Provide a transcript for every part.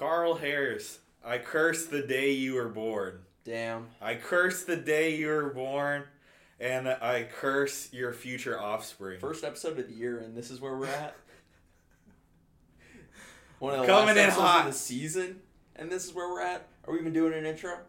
Carl Harris, I curse the day you were born. Damn. I curse the day you were born, and I curse your future offspring. First episode of the year, and this is where we're at. One of the Coming last in episodes hot. of the season, and this is where we're at. Are we even doing an intro?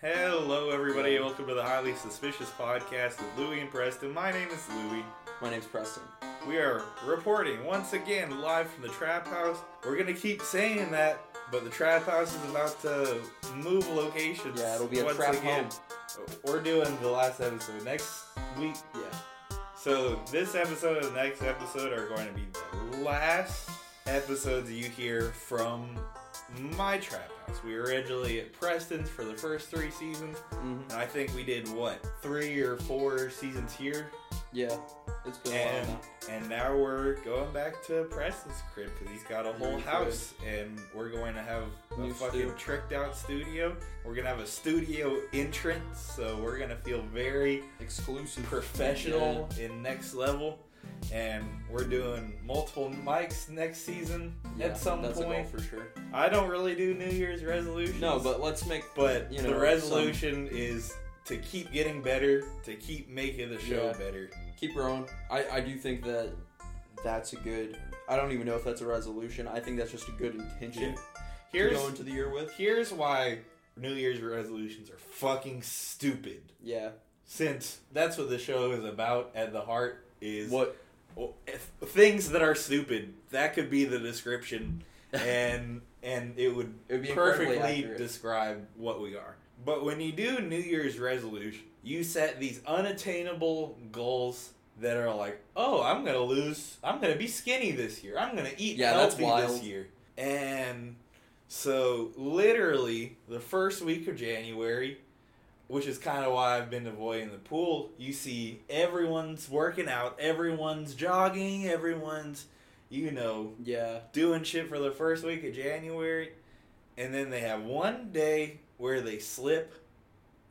Hello, everybody. Welcome to the Highly Suspicious Podcast with Louie and Preston. My name is Louie. My name's Preston. We are reporting once again live from the Trap House. We're gonna keep saying that, but the Trap House is about to move locations. Yeah, it'll be a once trap again. home. We're doing the last episode next week. Yeah. So this episode and the next episode are going to be the last episodes you hear from my trap house. We were originally at Preston's for the first three seasons, hmm and I think we did what three or four seasons here, Yeah. It's been a and while and now we're going back to Preston's crib because he's got a whole New house, and we're going to have a New fucking stu. tricked out studio. We're gonna have a studio entrance, so we're gonna feel very. Exclusive. professional in next level and we're doing multiple mics next season Yeah, at some that's point a goal for sure. i don't really do new year's resolutions No, but let's make. but you know the resolution is to keep getting better to keep making the show Yeah. better keep growing. I, I do think that that's a good. I don't even know if that's a resolution. I think that's just a good intention to here's go into the year with. here's why new year's resolutions are fucking stupid Yeah. since that's what the show is about at the heart is What? If, things that are stupid. That could be the description, and and it would It would be perfectly describe what we are. But when you do New Year's resolution, you set these unattainable goals that are like, oh, I'm gonna lose, I'm gonna be skinny this year, I'm gonna eat Yeah, healthy this year, and so literally the first week of January, which is kind of why I've been avoiding the pool. You see, everyone's working out, everyone's jogging, everyone's, you know, Yeah. doing shit for the first week of January, and then they have one day where they slip,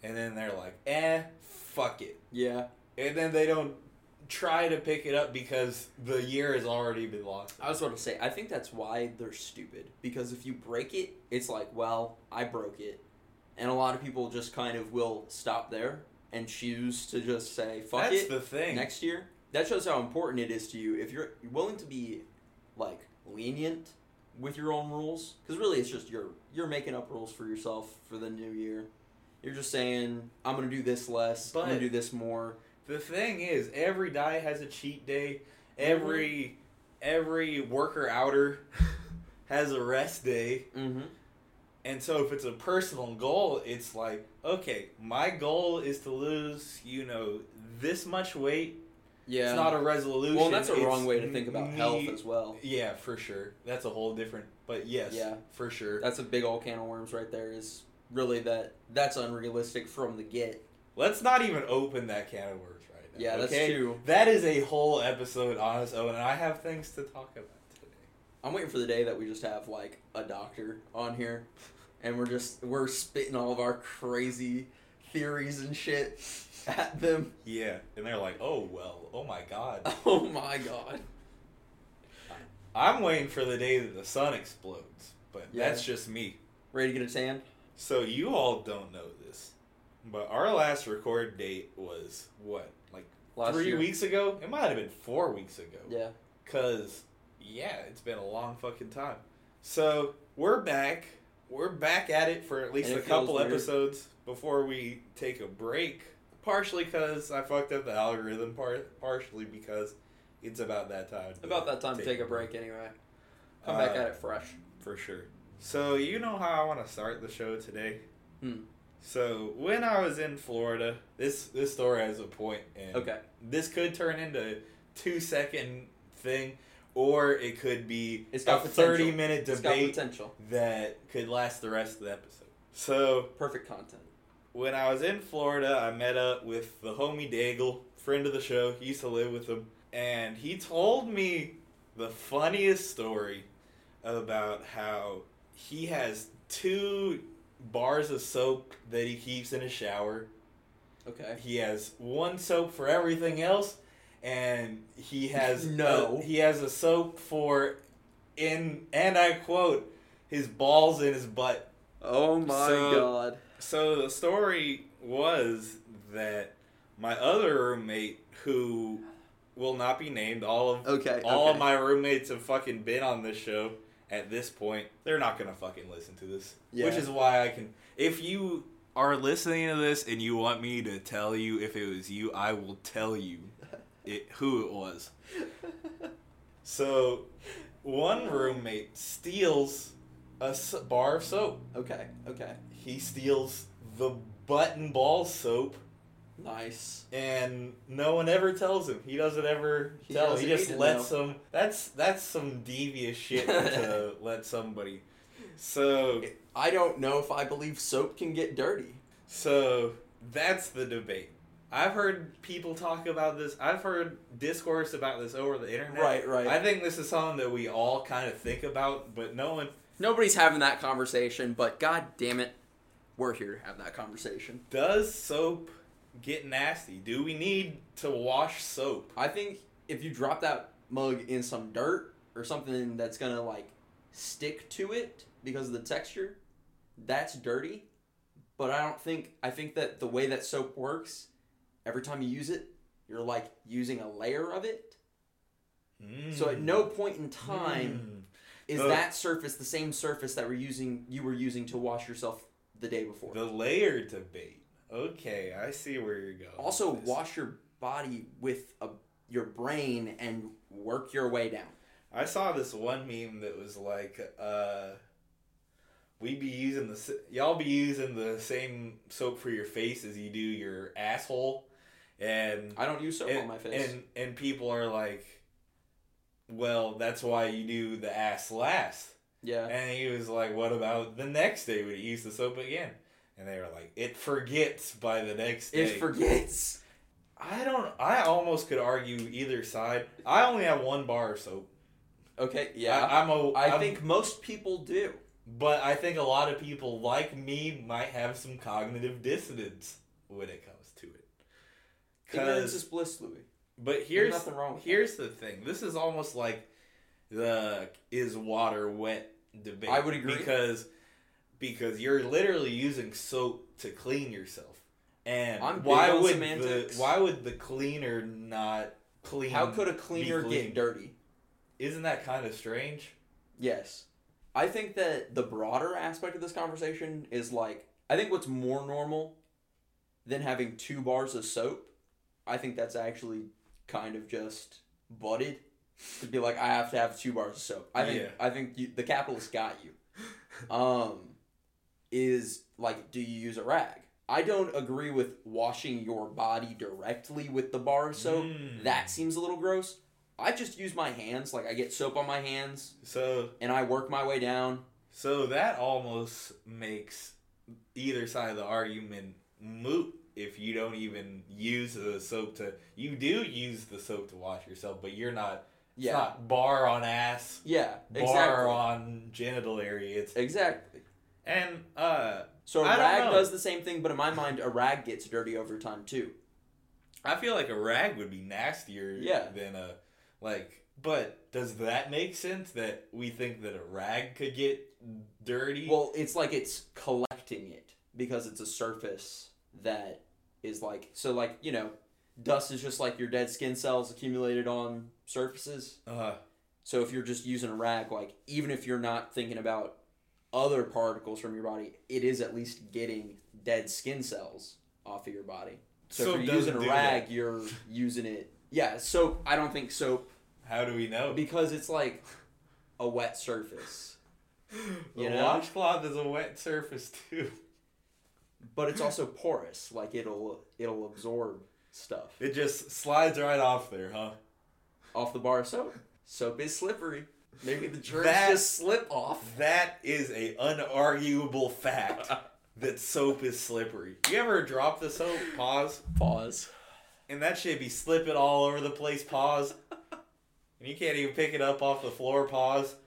and then they're like, eh, fuck it. Yeah. And then they don't try to pick it up because the year has already been lost. I was about to say, I think that's why they're stupid. Because if you break it, it's like, well, I broke it. And a lot of people just kind of will stop there and choose to just say, fuck That's it, the thing. next year. That shows how important it is to you. If you're willing to be, like, lenient with your own rules, because really it's just you're, you're making up rules for yourself for the new year. You're just saying, I'm going to do this less, I'm gonna do this more. The thing is, every diet has a cheat day. Every every worker outer has a rest day. Mm-hmm. And so if it's a personal goal, it's like, okay, my goal is to lose, you know, this much weight. Yeah. It's not a resolution. well, that's a it's wrong way to think about me- health as well. Yeah, for sure. That's a whole different. But yes, Yeah. for sure. That's a big old can of worms right there. Is really that that's unrealistic from the get. Let's not even open that can of worms right now. Yeah, that's true. That is a whole episode on its own, and I have things to talk about today. I'm waiting for the day that we just have like a doctor on here, and we're just we're spitting all of our crazy theories and shit at them. Yeah, and they're like, "Oh well, oh my god." Oh my god. I'm waiting for the day that the sun explodes, but Yeah. that's just me. Ready to get a tan? So you all don't know this, but our last record date was what, like Last three year. weeks ago? It might have been four weeks ago. Yeah. Cause yeah, it's been a long fucking time. So we're back. We're back at it for at least And a couple episodes before we take a break. Partially because I fucked up the algorithm. Part partially because it's about that time. About that time to take a break anyway. Come Uh, back at it fresh. for sure. So you know how I want to start the show today. Hmm. So when I was in Florida, this this story has a point, and Okay. this could turn into a two second thing, or it could be It's a got potential. thirty minute debate that could last the rest of the episode. So Perfect content. when I was in Florida, I met up with the homie Daigle, friend of the show. He used to live with him, and he told me the funniest story about how he has two bars of soap that he keeps in his shower. Okay. He has one soap for everything else, and he has No. a- he has a soap for in and I quote his balls in his butt. Oh my So- god. So the story was that my other roommate, who will not be named, all of Okay. all okay. of my roommates have fucking been on this show at this point. They're not gonna fucking listen to this. Yeah. Which is why I can. If you are listening to this and you want me to tell you if it was you, I will tell you it who it was. So, one roommate steals a s- bar of soap. okay. Okay. He steals the button ball soap, Nice. and no one ever tells him. He doesn't ever He tell. doesn't He just lets them. That's that's some devious shit to let somebody. So I don't know if I believe soap can get dirty. so that's the debate. I've heard people talk about this. I've heard discourse about this over the internet. Right, right. I think this is something that we all kind of think about, but no one Nobody's having that conversation, but god damn it, we're here to have that conversation. does soap get nasty. Do we need to wash soap? I think if you drop that mug in some dirt or something that's gonna like stick to it because of the texture, that's dirty. But I don't think I think that the way that soap works, every time you use it, you're like using a layer of it. So at no point in time Mm. is The- that surface the same surface that we're using you were using to wash yourself the day before. the layer debate. Okay, I see where you're going. also wash your body with a, your brain and work your way down. I saw this one meme that was like, uh, we be using the y'all be using the same soap for your face as you do your asshole, and I don't use soap and, on my face. and and people are like, well, that's why you do the ass last. yeah. And he was like, what about the next day? Would you use the soap again? And they were like, it forgets by the next day. It forgets. I don't. I almost could argue either side. I only have one bar of soap. Okay, yeah. I, I'm a. I, I'm- think most people do. but I think a lot of people like me might have some cognitive dissonance when it comes. Ignorance is bliss, Louis. but There's here's nothing wrong with here's the thing. This is almost like the is water wet debate. I would agree. because because you're literally using soap to clean yourself, and I'm why would semantics. the why would the cleaner not clean? How could a cleaner get dirty? Isn't that kind of strange? Yes. I think that the broader aspect of this conversation is like I think what's more normal than having two bars of soap, I think that's actually kind of just butted to be like I have to have two bars of soap. I think Yeah. I think you, the capitalist got you. Um is like do you use a rag? I don't agree with washing your body directly with the bar of soap. Mm. That seems a little gross. I just use my hands, like I get soap on my hands So and I work my way down. so that almost makes either side of the argument moot if you don't even use the soap to you do use the soap to wash yourself, but you're not it's Yeah. not bar on ass, Yeah, bar exactly. on genital area. It's Exactly. and uh So a I rag does the same thing, but in my mind, a rag gets dirty over time too. I feel like a rag would be nastier Yeah. than a like but does that make sense that we think that a rag could get dirty? Well, it's like it's collecting it because it's a surface that is like so like you know, dust is just like your dead skin cells accumulated on surfaces. uh So if you're just using a rag, like even if you're not thinking about other particles from your body, it is at least getting dead skin cells off of your body. So, Soap if you're using a rag, that. you're using it. Yeah, soap. I don't think soap how do we know? because it's like a wet surface, The You know? washcloth is a wet surface too. But it's also porous. Like it'll it'll absorb stuff It just slides right off there, huh? off the bar of soap. Soap is slippery. Maybe the germs That- just slip off. That is a unarguable fact that soap is slippery. You ever drop the soap, pause, Pause. and that shit be slipping all over the place, pause, and you can't even pick it up off the floor, pause.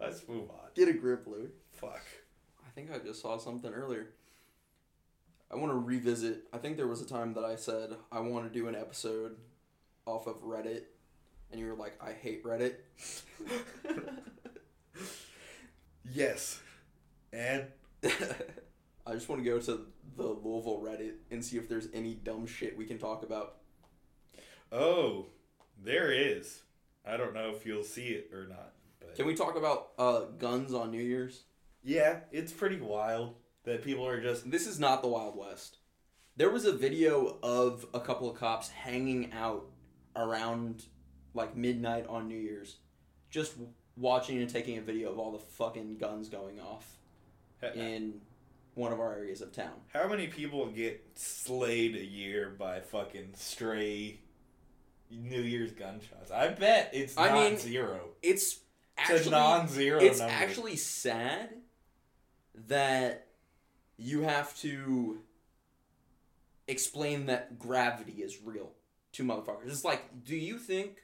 Let's move on. Get a grip, Louis. Fuck. I think I just saw something earlier. I want to revisit. I think there was a time that I said I want to do an episode off of Reddit and you were like, I hate Reddit. yes. And I just want to go to the Louisville Reddit and see if there's any dumb shit we can talk about. oh, there is. I don't know if you'll see it or not. But Can we talk about uh, guns on New Year's? Yeah, it's pretty wild that people are just This is not the Wild West. There was a video of a couple of cops hanging out around like midnight on New Year's, just watching and taking a video of all the fucking guns going off uh, in one of our areas of town. How many people get slayed a year by fucking stray New Year's gunshots? I bet it's I not mean, zero. It's It's actually non-zero it's number. actually sad that you have to explain that gravity is real to motherfuckers. It's like, do you think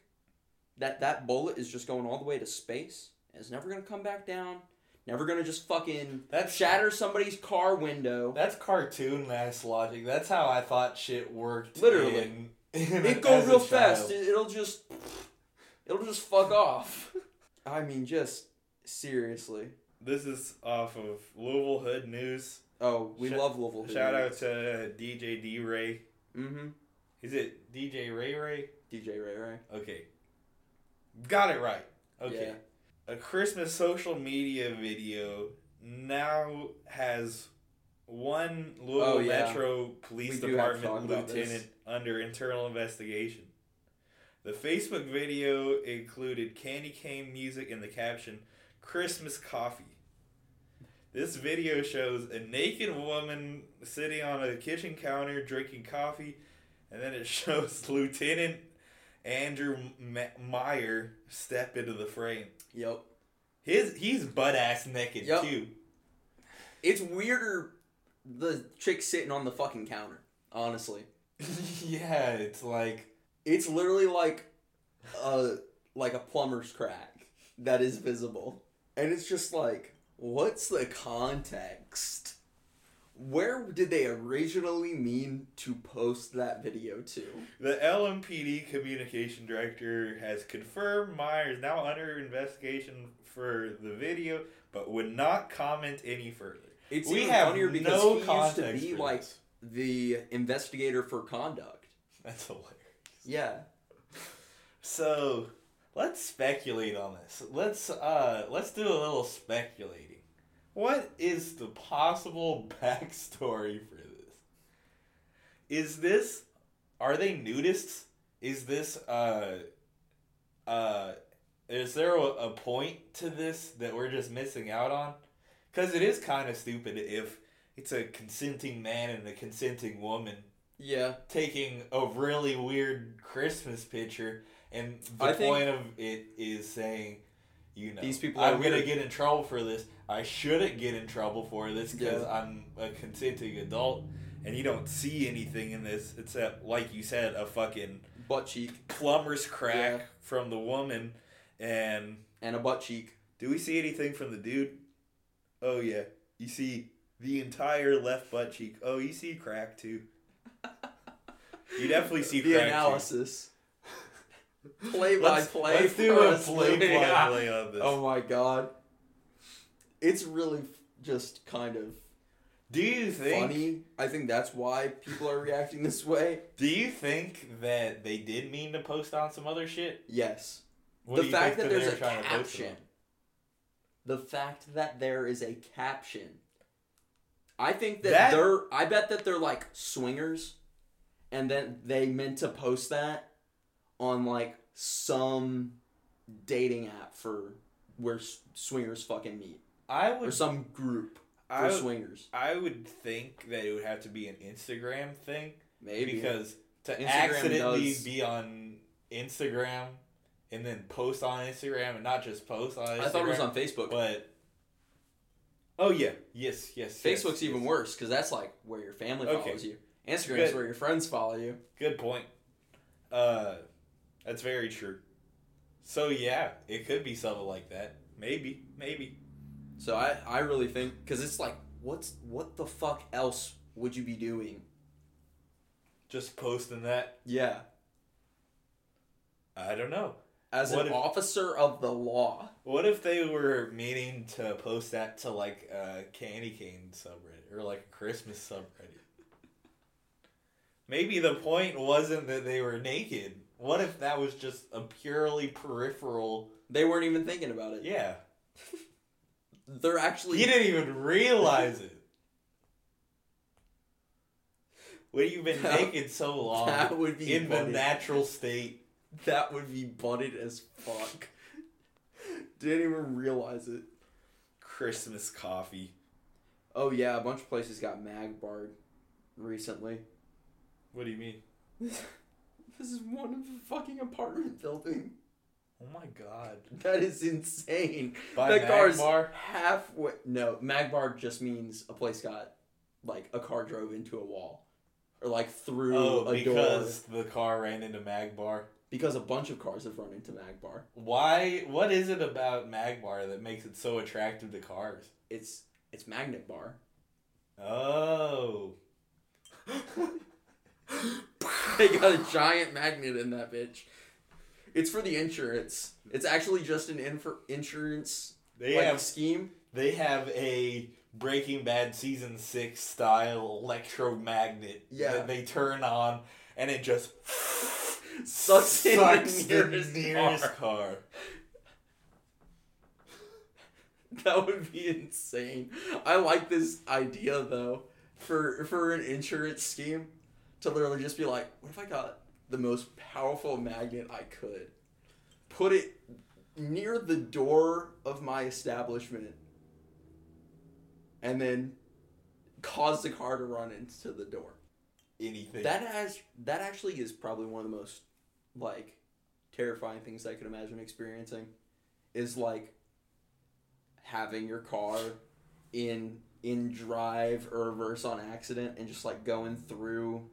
that that bullet is just going all the way to space and it's never gonna come back down? Never gonna just fucking that shatter somebody's car window? That's cartoon ass logic. That's how I thought shit worked. Literally. in, in It goes real fast. It, it'll just, it'll just fuck off. I mean, just seriously. This is off of Louisville Hood News. Oh, we Sh- love Louisville. Hood. Shout out to DJ D Ray. Mm-hmm. Is it DJ Ray Ray? DJ Ray Ray. Okay. Got it right. Okay. Yeah. A Christmas social media video now has one Louisville Oh, yeah. Metro Police We do have to Department talk about this. lieutenant under internal investigation. The Facebook video included candy cane music and the caption Christmas coffee. This video shows a naked woman sitting on a kitchen counter drinking coffee, and then it shows Lieutenant Andrew M- Meyer step into the frame. Yep. His he's butt ass naked Yep. too. It's weirder the chick sitting on the fucking counter, honestly. yeah, it's like It's literally like a like a plumber's crack that is visible. And it's just like, what's the context? Where did they originally mean to post that video to? the LMPD communication director has confirmed Meyer is now under investigation for the video, but would not comment any further. It's we even have funnier because no he used to be like this. the investigator for conduct. That's hilarious. Yeah. So let's speculate on this. Let's uh let's do a little speculating. What is the possible backstory for this? Is this are they nudists? Is this uh uh is there a, a point to this that we're just missing out on? Cuz it is kind of stupid if it's a consenting man and a consenting woman Yeah. taking a really weird Christmas picture, and the I point of it is saying, you know, These people are I'm gonna get in trouble for this. I shouldn't get in trouble for this because Yeah. I'm a consenting adult, and you don't see anything in this except, like you said, a fucking Butt cheek. plumber's crack Yeah. from the woman. And And a butt cheek. do we see anything from the dude? Oh yeah, you see the entire left butt cheek. Oh, you see crack too. You definitely see the crack too. Analysis. play by Let's, play. let's do for a play by Yeah. play on this. Oh my god. It's really just kind of do you think? funny. I think that's why people are reacting this way. Do you think that they did mean to post on some other shit? Yes. What the fact that there's a trying to post it caption. The fact that there is a caption. I think that, That- they're I bet that they're like swingers and then they meant to post that on like some dating app for where swingers fucking meet I would or some group for I would, swingers. I would think that it would have to be an Instagram thing Maybe because to Instagram accidentally does- be on Instagram and then post on Instagram and not just post on Instagram. I thought it was on Facebook. But oh yeah, yes, yes. yes, Facebook's even yes. worse because that's like where your family Okay. follows you. Instagram's Good. where your friends follow you. Good point. Uh, that's very true. So yeah, it could be something like that. Maybe, maybe. So I, I really think because it's like what's what the fuck else would you be doing? Just posting that. Yeah. I don't know. as What an if- officer of the law. What if they were meaning to post that to like a candy cane subreddit or like a Christmas subreddit? Maybe the point wasn't that they were naked. What if that was just a purely peripheral? They weren't even thinking about it. Yeah, They're actually he didn't even realize it. When you've been That- naked so long that would be in the natural state, That would be butted as fuck. Didn't even realize it. Christmas coffee. Oh yeah, a bunch of places got mag barred recently. What do you mean? This is one of the fucking apartment building. Oh my god! That is insane. By that car's Magbar? halfway. No, Magbar just means a place got like a car drove into a wall, or like through Oh, a door. because the car ran into Magbar. Because a bunch of cars have run into Magbar. Why? What is it about Magbar that makes it so attractive to cars? It's it's magnet bar. Oh. they got a giant magnet in that bitch. It's for the insurance. It's actually just an infor- insurance They like, have scheme. they have a Breaking Bad season six style electromagnet Yeah. that they turn on, and it just Sucks in sucks the the nearest nearest car. car. That would be insane. I like this idea though for for an insurance scheme to literally just be like, what if I got the most powerful magnet I could, put it near the door of my establishment, and then cause the car to run into the door. Anything. That has that actually is probably one of the most like terrifying things I could imagine experiencing is like having your car in in drive or reverse on accident and just like going through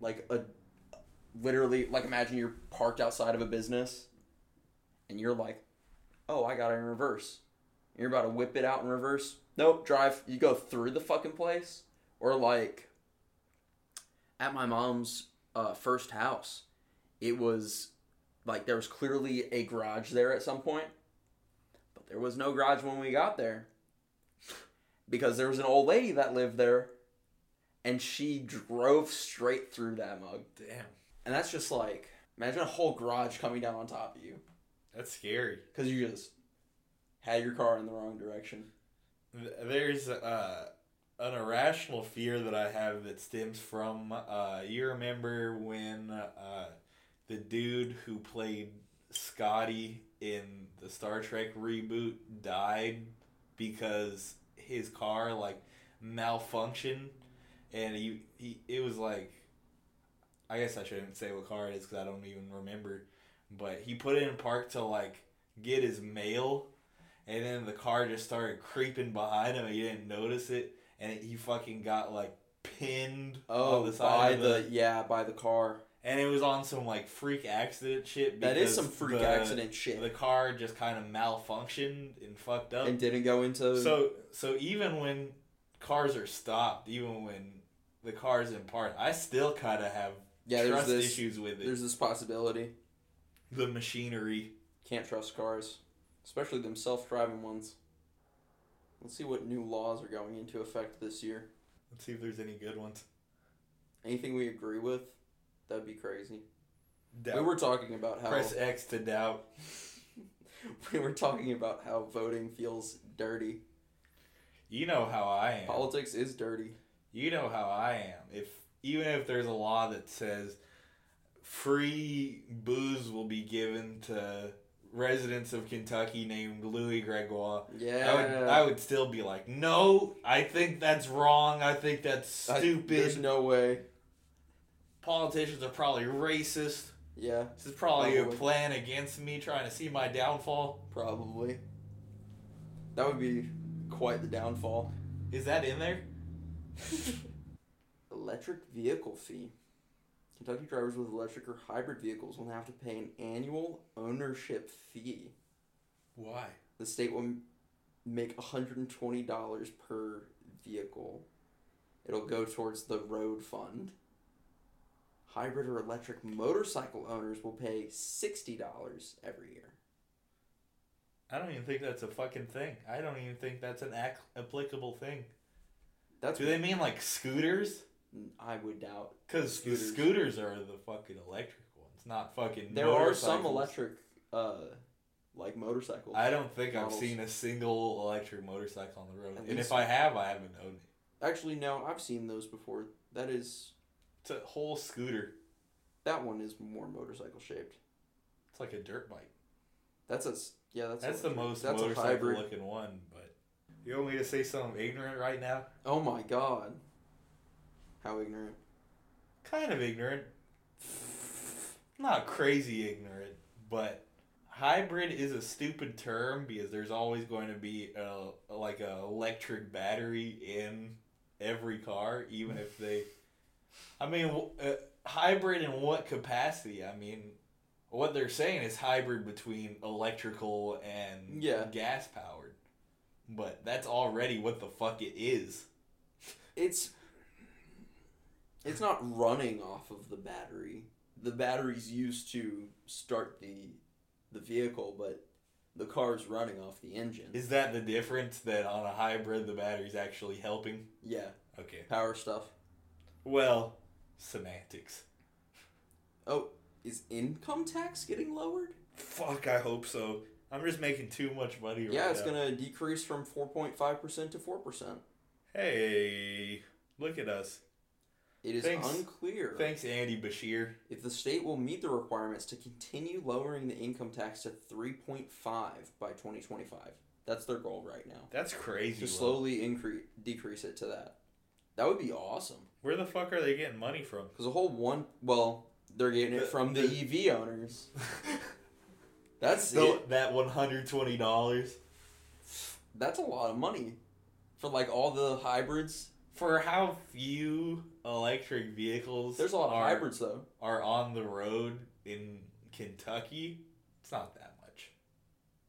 like a literally like imagine you're parked outside of a business and you're like oh i got it in reverse. You're about to whip it out in reverse. Nope drive you go through the fucking place or like at my mom's uh, first house it was like there was clearly a garage there at some point but there was no garage when we got there because there was an old lady that lived there and she drove straight through that mug Damn. and that's just like imagine a whole garage coming down on top of you That's scary. because you just had your car in the wrong direction There's uh, an irrational fear that I have that stems from. Uh, you remember when uh, the dude who played Scotty in the Star Trek reboot died because his car like malfunctioned, and he, he it was like. I guess I shouldn't say what car it is because I don't even remember, but he put it in park to like get his mail and then the car just started creeping behind him and he didn't notice it and he fucking got like pinned oh the by the, the, yeah by the car and it was on some like freak accident shit that is some freak the- accident shit the car just kind of malfunctioned and fucked up and didn't go into so so even when cars are stopped even when the car's in park i still kind of have yeah trust this issues with it there's this possibility the machinery Can't trust cars, especially them self-driving ones. Let's see what new laws are going into effect this year. let's see if there's any good ones Anything we agree with, that'd be crazy. Doubt. We were talking about how press x to doubt we were talking about how voting feels dirty. you know how i am Politics is dirty. You know how I am. If even if there's a law that says free booze will be given to residents of Kentucky named Louis Gregoire, Yeah, I would I would still be like, no, I think that's wrong. I think that's I- stupid. there's no way. Politicians are probably racist. Yeah, This is probably Probably. a plan against me, trying to see my downfall. probably. That would be quite the downfall. Is that in there? Electric vehicle fee. Kentucky drivers with electric or hybrid vehicles will have to pay an annual ownership fee. Why? The state will make $120 per vehicle. It'll go towards the road fund. hybrid or electric motorcycle owners will pay $60 every year. I don't even think that's a fucking thing. I don't even think that's an ac- applicable thing. That's Do they mean like scooters? I would doubt. Because Scooters. scooters. are the fucking electric ones, not fucking. There are some electric, uh, like motorcycles. I don't think I've seen a single electric motorcycle on the road, At and if I have, I haven't known it. Actually, no, I've seen those before. That is, It's a whole scooter. that one is more motorcycle shaped. It's like a dirt bike. That's a yeah, that's That's the most That's a motorcycle looking one, you want me to say something ignorant right now? Oh my god. How ignorant. Kind of ignorant. Not crazy ignorant, but hybrid is a stupid term because there's always going to be a like a electric battery in every car, even if they. I mean, uh, hybrid in what capacity? I mean, what they're saying is hybrid between electrical and Yeah. gas powered, but that's already what the fuck it is. It's it's not running off of the battery. The battery's used to start the the vehicle, but the car's running off the engine. Is that the difference that on a hybrid the battery's actually helping? yeah, Okay. power stuff. Well, semantics. Oh, is income tax getting lowered? Fuck, I hope so. I'm just making too much money right now. yeah, it's now. gonna decrease from four point five percent to four percent. Hey, look at us. It is Thanks. unclear Thanks, Andy Beshear. if the state will meet the requirements to continue lowering the income tax to three point five by twenty twenty five. That's their goal right now. That's crazy. To low. slowly increase decrease it to that. That would be awesome. Where the fuck are they getting money from? Because a whole one, well, they're getting it from the, the- EV owners. That's So it. that one hundred twenty dollars That's a lot of money for like all the hybrids. for how few electric vehicles. There's a lot of are, hybrids though. are on the road in Kentucky. It's not that much.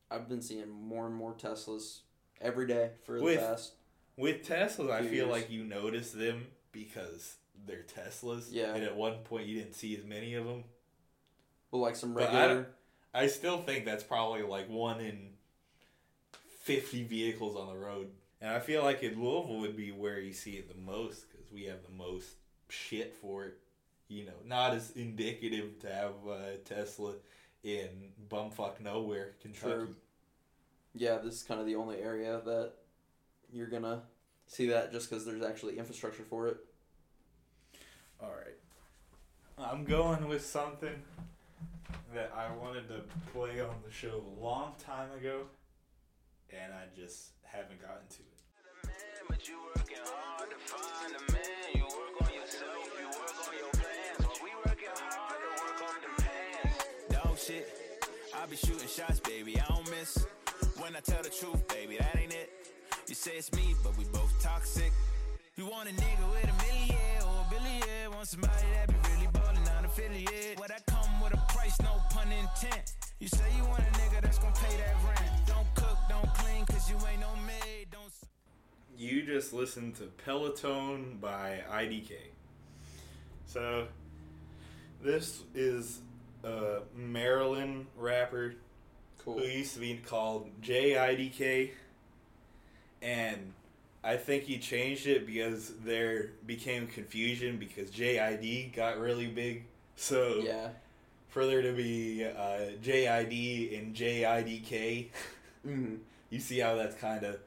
I've been seeing more and more Teslas every day for the With- past. With Teslas, I feel years. like you notice them because they're Teslas. Yeah. And at one point, you didn't see as many of them. Well, like some regular. I still think that's probably like one in 50 vehicles on the road. And I feel like in Louisville would be where you see it the most because we have the most shit for it. You know, not as indicative to have a Tesla in bumfuck nowhere, Kentucky. True. Yeah, this is kind of the only area that you're gonna see that just because there's actually infrastructure for it. All right. I'm going with something that I wanted to play on the show a long time ago, and I just haven't gotten to it. Dog shit, I be shooting shots, baby. I don't miss. When I tell the truth, baby, that ain't it. You say it's me, but we both toxic. You want a nigga with a million or a billion. Want somebody that be really ballin', not affiliate. Well, that come with a price, no pun intent. You say you want a nigga that's gonna pay that rent. Don't cook, don't clean, cause you ain't no maid. Don't You just listened to Peloton by IDK. So, this is a Maryland rapper Cool. who used to be called JIDK, and I think he changed it because there became confusion because JID got really big. So Yeah. For there to be uh, JID and JIDK, Mm-hmm. you see how that's kind of.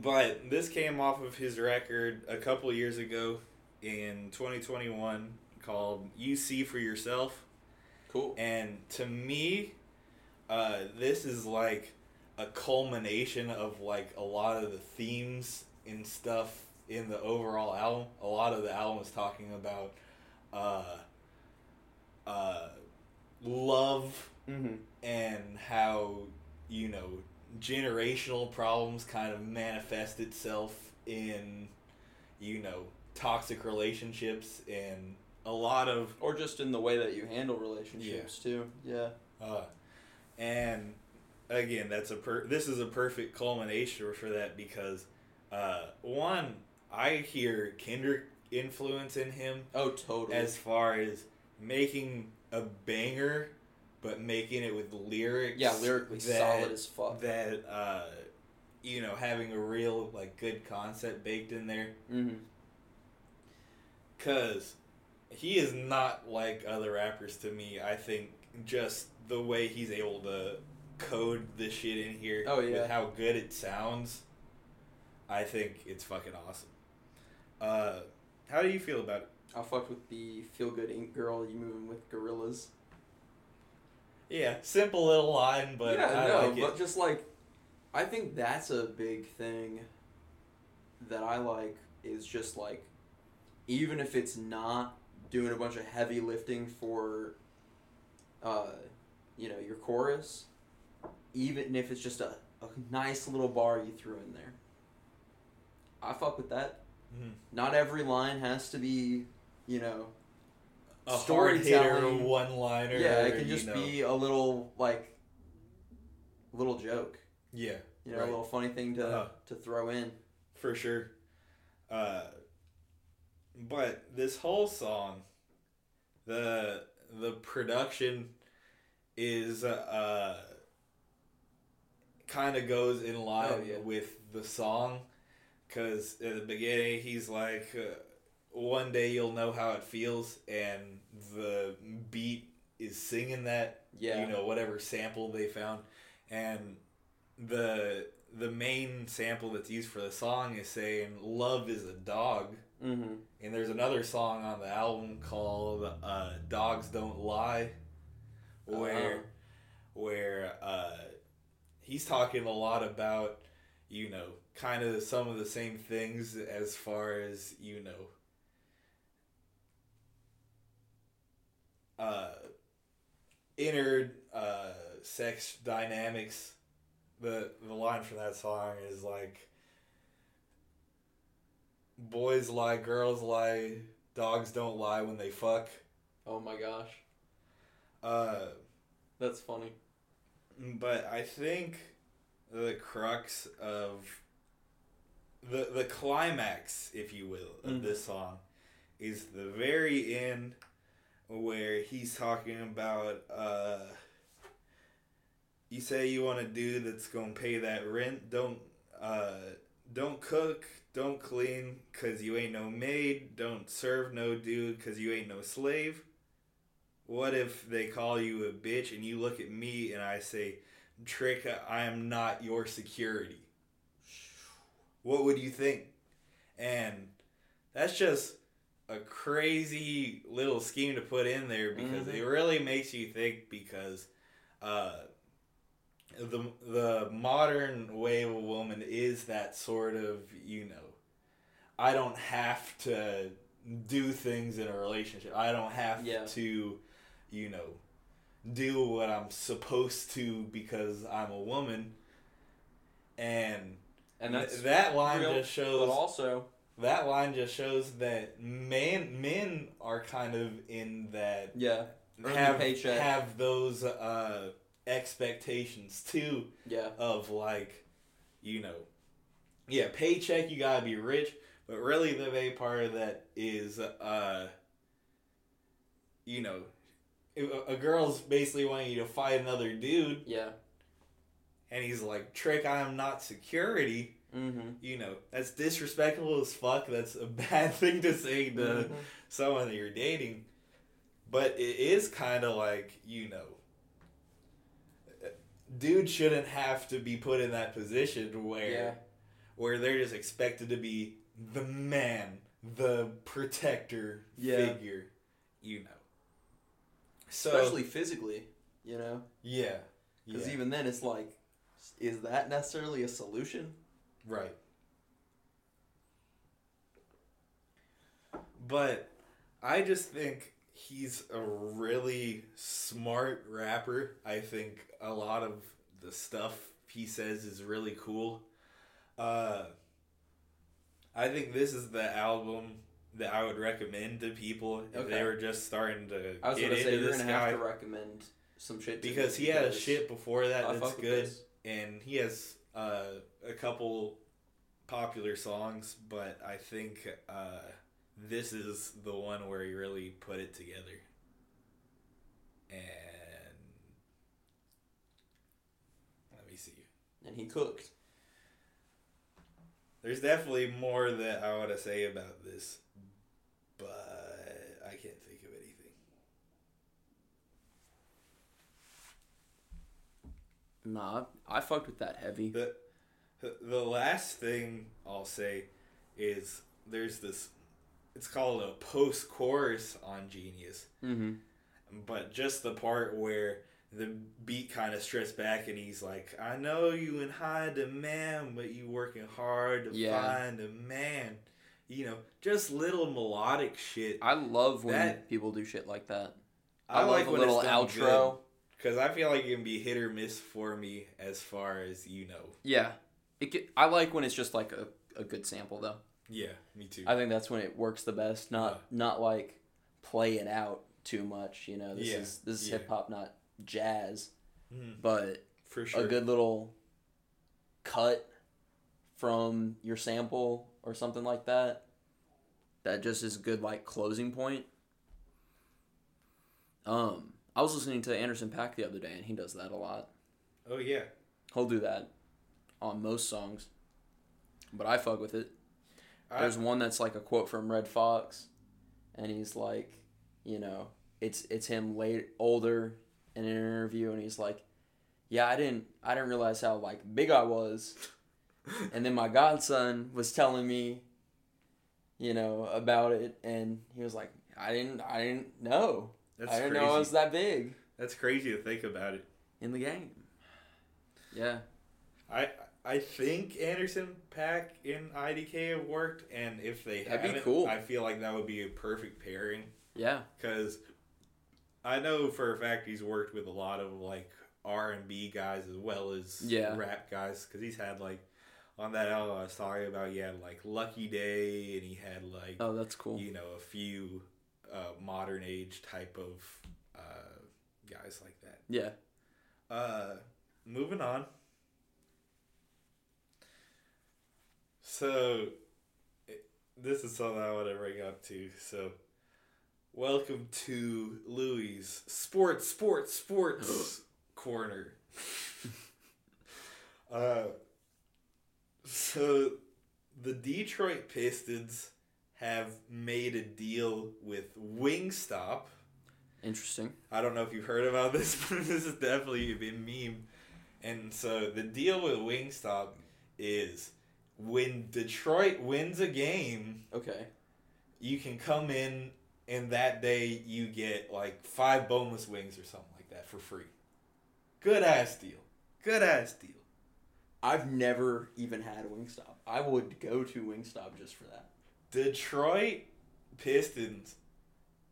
But this came off of his record a couple years ago in 2021 called "You See for Yourself." Cool. And to me, uh, this is like a culmination of like a lot of the themes and stuff in the overall album. A lot of the album is talking about uh, uh, love Mm-hmm. and how you know generational problems kind of manifest itself in you know toxic relationships and a lot of Or just in the way that you handle relationships too. Yeah. Uh, and again, that's a per- this is a perfect culmination for that because uh, one, I hear Kendrick influence in him Oh, totally. as far as making a banger, but making it with lyrics. yeah, lyrically that, solid as fuck. That uh, you know, having a real like good concept baked in there, mm-hmm. cause he is not like other rappers to me. I think just the way he's able to code this shit in here, Oh, yeah. with how good it sounds. I think it's fucking awesome. Uh, how do you feel about it? I fucked with the feel good ink girl. You moving with gorillas? Yeah, simple little line, but yeah, I no, like but it. just like, I think that's a big thing that I like is just like, even if it's not doing a bunch of heavy lifting for, uh, you know, your chorus, even if it's just a, a nice little bar you threw in there. I fuck with that. Mhm. Not every line has to be, you know, A storytelling. one liner. yeah, it can just you know. be a little like, little joke. Yeah, You know, Right. a little funny thing to Uh-huh. to throw in. for sure. Uh, but this whole song, the the production is uh kind of goes in line Oh, yeah. with the song because at the beginning he's like uh, one day you'll know how it feels and the beat is singing that Yeah. you know whatever sample they found and the the main sample that's used for the song is saying love is a dog Mm-hmm. and there's another song on the album called uh, dogs don't lie where Uh-huh. where uh, he's talking a lot about you know kind of some of the same things as far as you know uh, inner uh, sex dynamics the the line from that song is like boys lie girls lie dogs don't lie when they fuck Oh my gosh, uh that's funny. but I think the crux of the the climax, if you will, of Mhm. this song is the very end where he's talking about uh you say you want a dude that's gonna pay that rent. Don't uh don't cook don't clean cause you ain't no maid. Don't serve no dude cause you ain't no slave. What if they call you a bitch and you look at me and i say trick i am not your security. What would you think? And that's just a crazy little scheme to put in there because Mhm. it really makes you think because uh the the modern way of a woman is that sort of you know I don't have to do things in a relationship. I don't have Yeah. to you know do what I'm supposed to because I'm a woman. And, And that's that line real, just shows but also that line just shows that man men are kind of in that yeah, have have those uh expectations too yeah, of like you know yeah paycheck you gotta be rich but really the main part of that is uh you know a, a girl's basically wanting you to fight another dude yeah. and he's like trick i am not security Mm-hmm. you know that's disrespectful as fuck that's a bad thing to say to Mm-hmm. someone that you're dating but it is kind of like you know dude shouldn't have to be put in that position where Yeah. where they're just expected to be the man the protector Yeah. figure you know so Especially physically, you know, yeah because yeah even then it's like, is that necessarily a solution? Right. But I just think he's a really smart rapper. I think a lot of the stuff he says is really cool. Uh, I think this is the album that I would recommend to people if they were just starting to I was get gonna say you're gonna guy have to recommend some shit to because he has because shit before that I that's good this. and he has uh, a couple popular songs, but I think uh, this is the one where he really put it together. And let me see. And he cooked. There's definitely more that I want to say about this, but I can't think of anything. Nah, I fucked with that heavy. The the last thing I'll say is there's this it's called a post chorus on Genius. Mm-hmm. But just the part where the beat kind of strips back and he's like, I know you in high demand, but you working hard to Yeah. find a man. You know, just little melodic shit. I love when That- people do shit like that. I, I, like love a little outro. Because I feel like it can be hit or miss for me as far as you know. Yeah, it. Get, I like when it's just like a, a good sample though. Yeah, me too. I think that's when it works the best. Not not like play it out too much. You know, this Yeah, is this is yeah. hip hop, not jazz. Mhm, But for sure. a good little cut from your sample or something like that. That just is a good like closing point. Um, I was listening to Anderson .Paak the other day, and he does that a lot. Oh yeah. He'll do that on most songs, but I fuck with it. I, There's one that's like a quote from Redd Foxx, and he's like, you know, it's it's him late older in an interview, and he's like, yeah, I didn't I didn't realize how like big I was, and then my godson was telling me, you know, about it, and he was like, I didn't I didn't know that's I didn't crazy. know I was that big That's crazy to think about it. in the game. Yeah, I I think Anderson .Paak and IDK have worked, and if they That'd be haven't, cool. I feel like that would be a perfect pairing. yeah, Because I know for a fact he's worked with a lot of like R and B guys as well as Yeah. rap guys. Because he's had like on that album I was talking about, he had like Lucky Daye, and he had like oh that's cool. you know a few uh, modern age type of uh, guys like that. Yeah, Uh, moving on. So, it- this is something I want to bring up too. So, welcome to Louis' Sports, Sports, Sports Corner. uh, so, the Detroit Pistons have made a deal with Wingstop. interesting. I don't know if you've heard about this, but this is definitely a big meme. And so the deal with Wingstop is when Detroit wins a game, Okay, you can come in and that day you get like five boneless wings or something like that for free. Good ass deal. Good ass deal. I've never even had Wingstop. I would go to Wingstop just for that. Detroit Pistons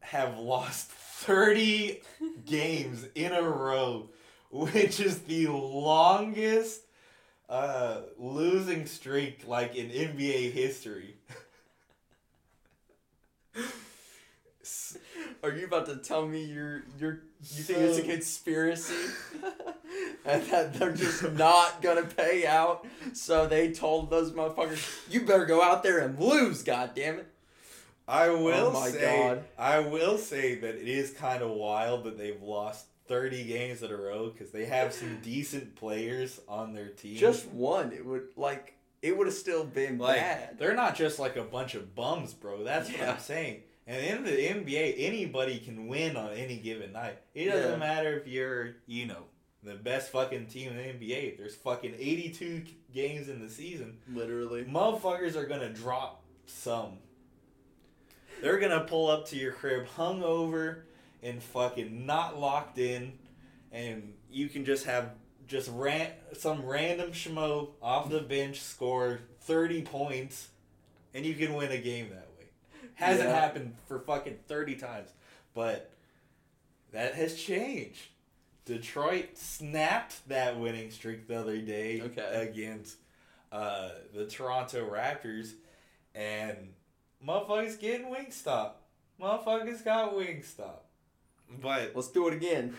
have lost 30 games in a row, which is the longest uh, losing streak like in NBA history. Are you about to tell me you're you're you think it's a conspiracy? and that they're just not gonna pay out, so they told those motherfuckers, "You better go out there and lose, God damn it!" I oh will Oh say, God. I will say that it is kind of wild that they've lost 30 games in a row because they have some decent players on their team. Just one, it would like it would have still been Like bad. they're not just like a bunch of bums, bro. That's what I'm saying. And in the NBA, anybody can win on any given night. It doesn't Yeah. matter if you're, you know, the best fucking team in the NBA. There's fucking 82 games in the season. Literally. Motherfuckers are gonna drop some. They're gonna pull up to your crib hungover and fucking not locked in, and you can just have just ran some random schmo off the bench score thirty points, and you can win a game that way. Hasn't Yeah. happened for fucking thirty times, but that has changed. Detroit snapped that winning streak the other day Okay. against uh, the Toronto Raptors, and motherfuckers getting Wingstop. Motherfuckers got Wingstop. But Let's do it again.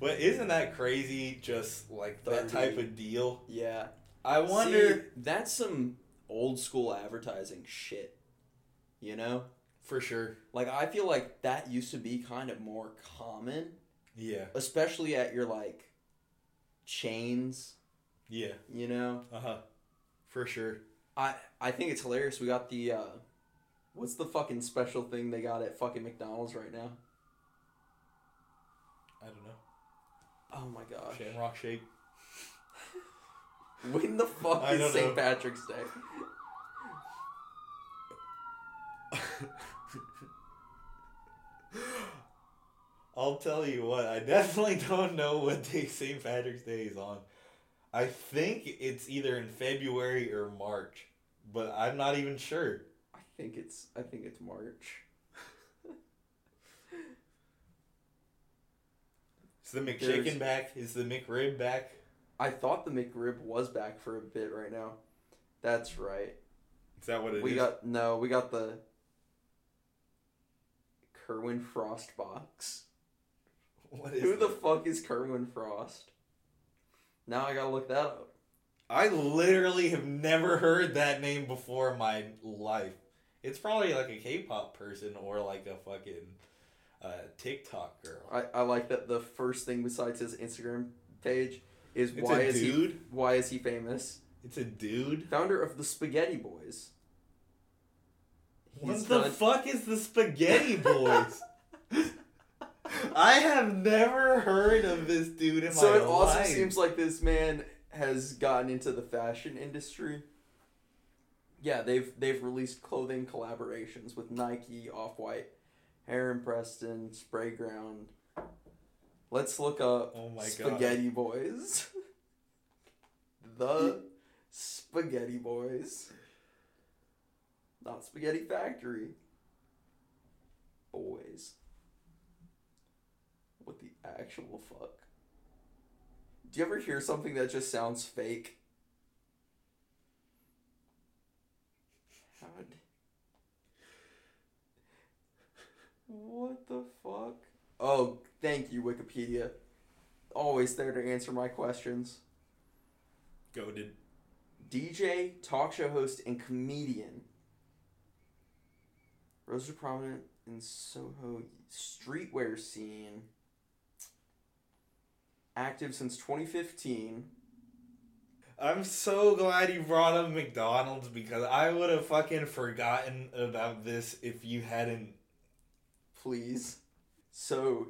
but isn't that crazy? Just like that type of deal. Yeah. I wonder. See, that's some old school advertising shit. You know, For sure. like I feel like that used to be kind of more common, Yeah. especially at your like chains. Yeah. You know, Uh huh. For sure. I I think it's hilarious. We got the uh, what's the fucking special thing they got at fucking McDonald's right now? I don't know. Oh my gosh. Shamrock shake. When the fuck I is St. Patrick's Day? I'll tell you what, I definitely don't know what day St. Patrick's Day is on. I think it's either in February or March, but I'm not even sure. I think it's I think it's March. Is the There's- McChicken back? Is the McRib back? I thought the McRib was back for a bit right now. That's right. Is that what it is? we got no, we got the Kerwin Frost box. What is Who the fuck is Kerwin Frost? Now I gotta look that up. I literally have never heard that name before in my life. It's probably like a K-pop person or like a fucking uh, TikTok girl. I, I like that the first thing besides his Instagram page is It's why is he why is he famous? It's a dude. Founder of the Spaghetti Boys. What the done- fuck is the Spaghetti Boys? I have never heard of this dude in so my life. So it also life. seems like this man has gotten into the fashion industry. Yeah, they've they've released clothing collaborations with Nike, Off White, Heron Preston, Sprayground. Let's look up Oh my god. Spaghetti Boys. the Spaghetti Boys. Not Spaghetti Factory. Boys. What the actual fuck? Do you ever hear something that just sounds fake? How What the fuck? Oh, thank you, Wikipedia. Always there to answer my questions. Goated. DJ, talk show host, and comedian. Rose are prominent in Soho streetwear scene. Active since 2015. I'm so glad you brought up McDonald's because I would have fucking forgotten about this if you hadn't. Please. So,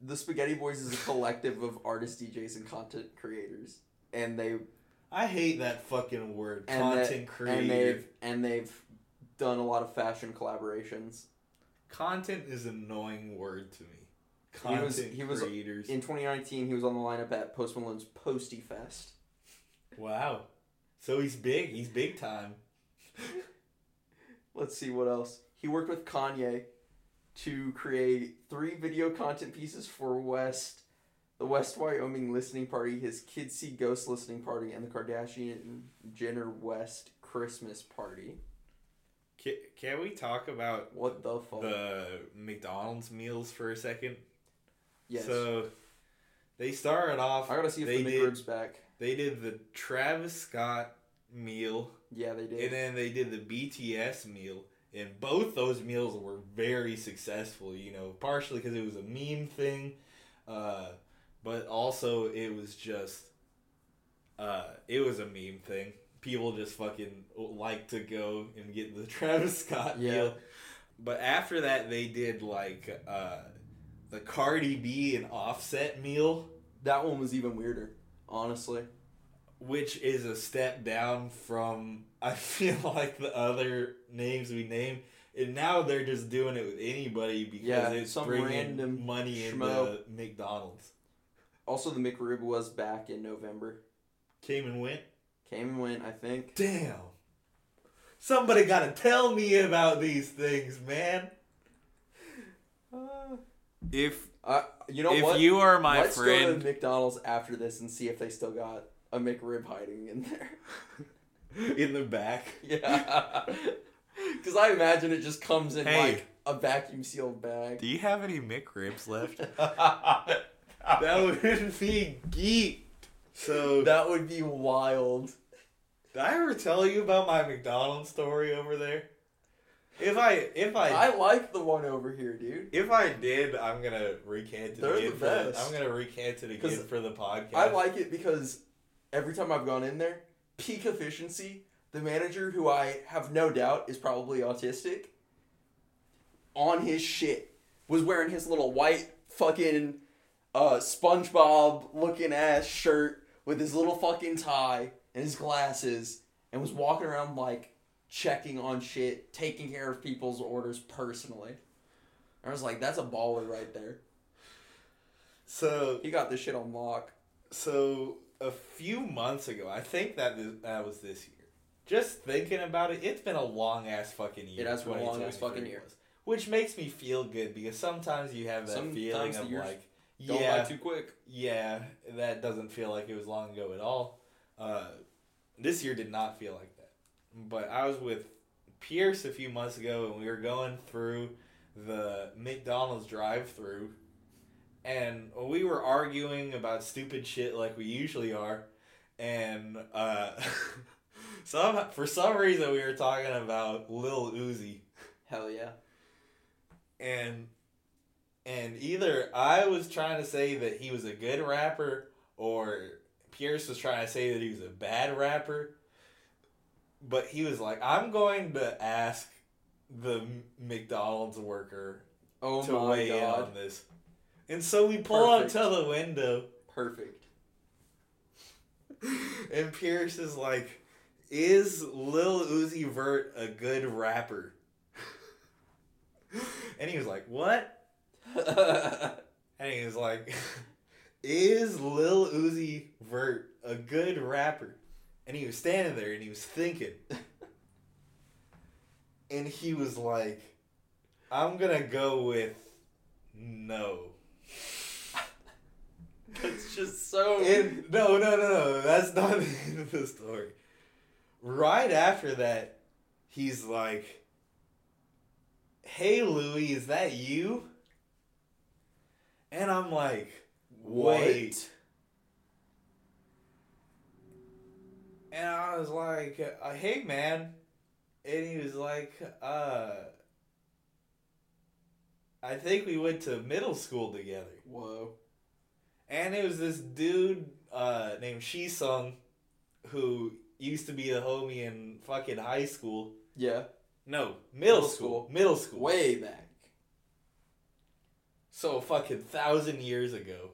the Spaghetti Boys is a collective of artists, DJs, and content creators, and they I hate that fucking word. and content creator. and they've and they've done a lot of fashion collaborations. Content is an annoying word to me. He was- he was- creators. In 2019, he was on the lineup at Post Malone's Posty Fest. wow. So he's big. He's big time. Let's see what else. He worked with Kanye to create three video content pieces for West, the West Wyoming listening party, his Kids See Ghost listening party, and the Kardashian Jenner West Christmas party. Can, can we talk about What the fuck? the McDonald's meals for a second? Yes. So they started off. I gotta see if they the did- McRib's back. They did the Travis Scott meal, Yeah, they did. and then they did the BTS meal, and both those meals were very successful. You know, partially because it was a meme thing, uh, but also it was just, uh, it was a meme thing. People just fucking like to go and get the Travis Scott Yeah. meal. But after that, they did like uh, the Cardi B and Offset meal. That one was even weirder, honestly. which is a step down from I feel like the other names we named. And now they're just doing it with anybody because Yeah, it's some bringing random money into. McDonald's. Also, the McRib was back in November. Came and went. Came and went, I think. Damn. Somebody got to tell me about these things, man. If Uh, you know if what? you are my Let's go friend, to McDonald's after this and see if they still got a McRib hiding in there. In the back. yeah. Because I imagine it just comes in Hey. like a vacuum sealed bag. do you have any McRibs left? That would be geek. So, that would be wild. did I ever tell you about my McDonald's story over there? If I if I, I like the one over here, dude. if I did, I'm gonna recant it They're again. the for the- best. I'm gonna recant it again for the podcast. I like it because every time I've gone in there, peak efficiency. The manager, who I have no doubt is probably autistic, on his shit was wearing his little white fucking uh, SpongeBob looking ass shirt with his little fucking tie and his glasses, and was walking around like checking on shit, taking care of people's orders personally. I was like, that's a baller right there. So He got this shit on lock. so a few months ago, I think that is, that was this year. Just thinking about it, it's been a long ass fucking year. It has been a long ass fucking year. was. Which makes me feel good because sometimes you have that Sometimes feeling of like, Don't yeah, too quick. yeah, that doesn't feel like it was long ago at all. Uh, this year did not feel like. But I was with Pierce a few months ago and we were going through the McDonald's drive through and we were arguing about stupid shit like we usually are. And uh, some for some reason we were talking about Lil Uzi Hell yeah. and and either I was trying to say that he was a good rapper or Pierce was trying to say that he was a bad rapper. But he was like, "I'm going to ask the McDonald's worker Oh to my weigh in on this." And so we pull Perfect. up to the window, Perfect. and Pierce is like, "Is Lil Uzi Vert a good rapper?" and he was like, "What?" And he was like, Is Lil Uzi Vert a good rapper? And he was standing there and he was thinking. and he was like, I'm gonna go with no. That's just so. And no, no, no, no. That's not the end of the story. Right after that, he's like, Hey Louie, is that you? And I'm like, wait. What? And I was like, uh, hey man. And he was like, uh, I think we went to middle school together. Whoa. And it was this dude uh, named Shisung who used to be a homie in fucking high school. Yeah. No, middle, Middle school. school. Middle school. Way back. So fucking thousand years ago.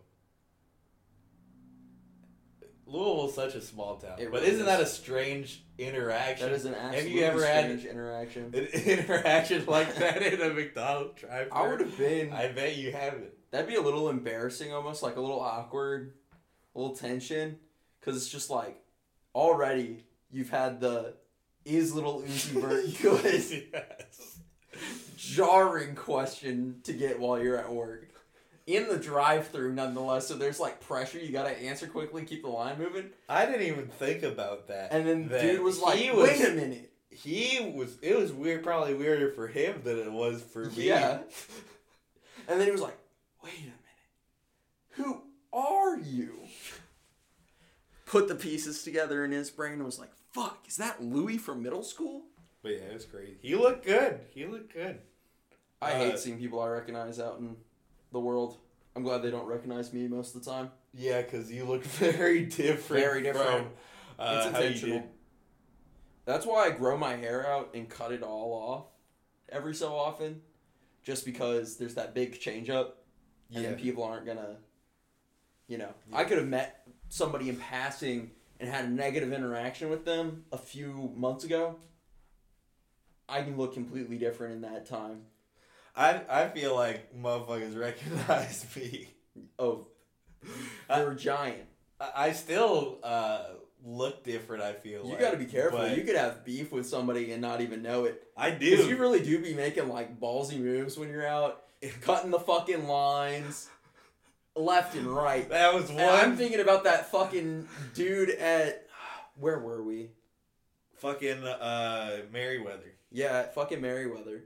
Louisville's such a small town. It but really isn't is. that a strange interaction? That is an Have you ever had interaction. an interaction like that in a McDonald's drive I would have been. I bet you haven't. That'd be a little embarrassing, almost like a little awkward, a little tension, because it's just like already you've had the is Lil Uzi Vert good yes. jarring question to get while you're at work. In the drive-through, nonetheless, so there's like pressure. You gotta answer quickly, keep the line moving. I didn't even think about that. And then that dude was like, was, "Wait a minute." He was. It was weird. Probably weirder for him than it was for me. Yeah. And then he was like, "Wait a minute, who are you?" Put the pieces together in his brain and was like, "Fuck, is that Louis from middle school?" But yeah, it was crazy. He looked good. He looked good. I Uh, hate seeing people I recognize out in the world. I'm glad they don't recognize me most of the time. Yeah, because you look very different. Very different. From, uh, it's how you intentional. That's why I grow my hair out and cut it all off every so often, just because there's that big change up, and Yeah. then people aren't gonna, you know. I could have met somebody in passing and had a negative interaction with them a few months ago. I can look completely different in that time. I I feel like motherfuckers recognize me. Oh, you're a giant. I, I still uh, look different. I feel You like, got to be careful. You could have beef with somebody and not even know it. I Because do. you really do be making like ballsy moves when you're out, cutting the fucking lines left and right. that was one. And I'm thinking about that fucking dude at where were we? fucking uh, Merriweather. Yeah, at fucking Merriweather.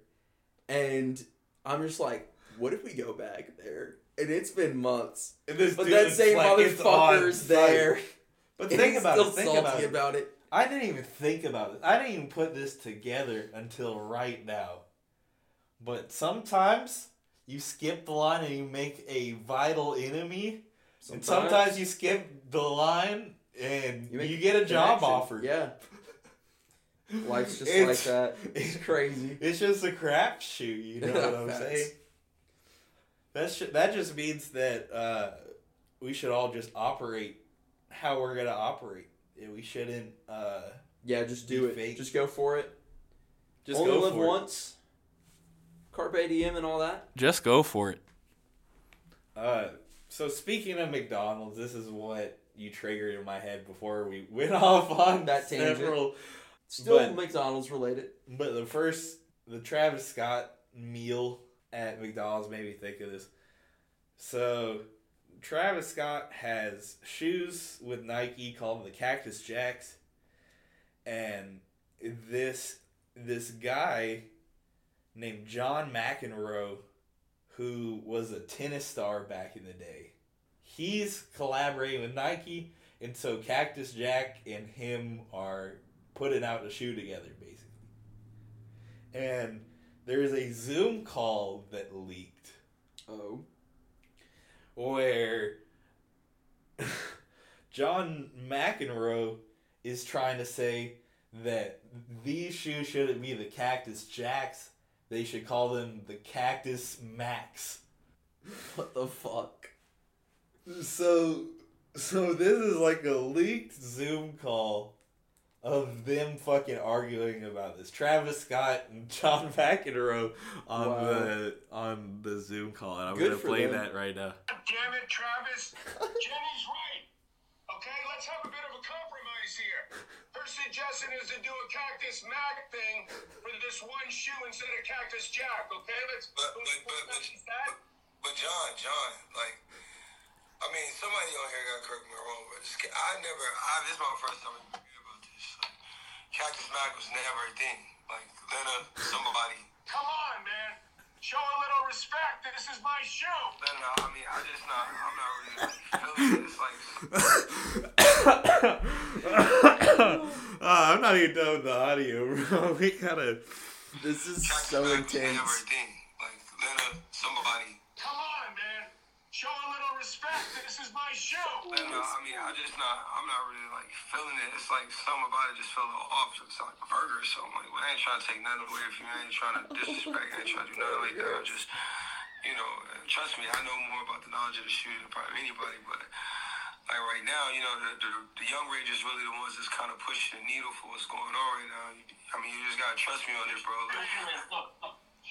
And I'm just like, what if we go back there? And it's been months. And this But that same like, motherfucker's there. But think about it. Think about it. about it. I didn't even think about it. I didn't even put this together until right now. but sometimes you skip the line and you make a vital enemy, and sometimes you skip the line and You you, get a job offer. Yeah. Life's just It's- like that. It's crazy. It's just a crapshoot, you know what I'm saying? That's ju- that just means that uh, we should all just operate how we're gonna operate. And we shouldn't uh, Yeah, just do it. fake. Just go for it. just Only go live for it. once. Carpe diem and all that. Just go for it. Uh, so speaking of McDonald's, this is what you triggered in my head before we went off on That tangent. several. Still But- McDonald's related. But the first, the Travis Scott meal at McDonald's made me think of this. So, Travis Scott has shoes with Nike called the Cactus Jacks, and this this guy named John McEnroe, who was a tennis star back in the day, he's collaborating with Nike, and so Cactus Jack and him are putting out a shoe together, basically. And there's a Zoom call that leaked Oh. where John McEnroe is trying to say that these shoes shouldn't be the Cactus Jacks. They should call them the Cactus Max. What the fuck? So, so this is like a leaked Zoom call of them fucking arguing about this. Travis Scott and John McEnroe on Wow. the on the Zoom call, and I'm Good gonna play them. that right now. Damn it, Travis. Jenny's right. Okay, let's have a bit of a compromise here. Her suggestion is to do a Cactus Mac thing for this one shoe instead of Cactus Jack. Okay, let's. But- but- let's- but- but- that. But John, John, like, I mean, somebody on here got correct me wrong, but I never, I, this is my first time Cactus Mac was never a thing. Like, let a, somebody, Come on, man. Show a little respect. This is my shoe. let a, I mean, I just not, I'm not really like, feeling it. It's like, Uh, I'm not even done with the audio, bro. We gotta. This is Cactus so Mac was never a intense. thing. Like, let a, somebody, Come on, man. Show a little respect. This is my a, I mean, I just not, I'm not really like feeling it. It's like something about it just feel a little off. It's like a burger or something. Like, well, I ain't trying to take nothing away from you. I ain't trying to disrespect. I ain't trying to do nothing like that. I just, you know, trust me, I know more about the knowledge of the shoe than probably anybody, but like right now, you know, the, the, the young rangers really the ones that's kind of pushing the needle for what's going on right now. I mean, you just gotta trust me on this, bro. Like, Look,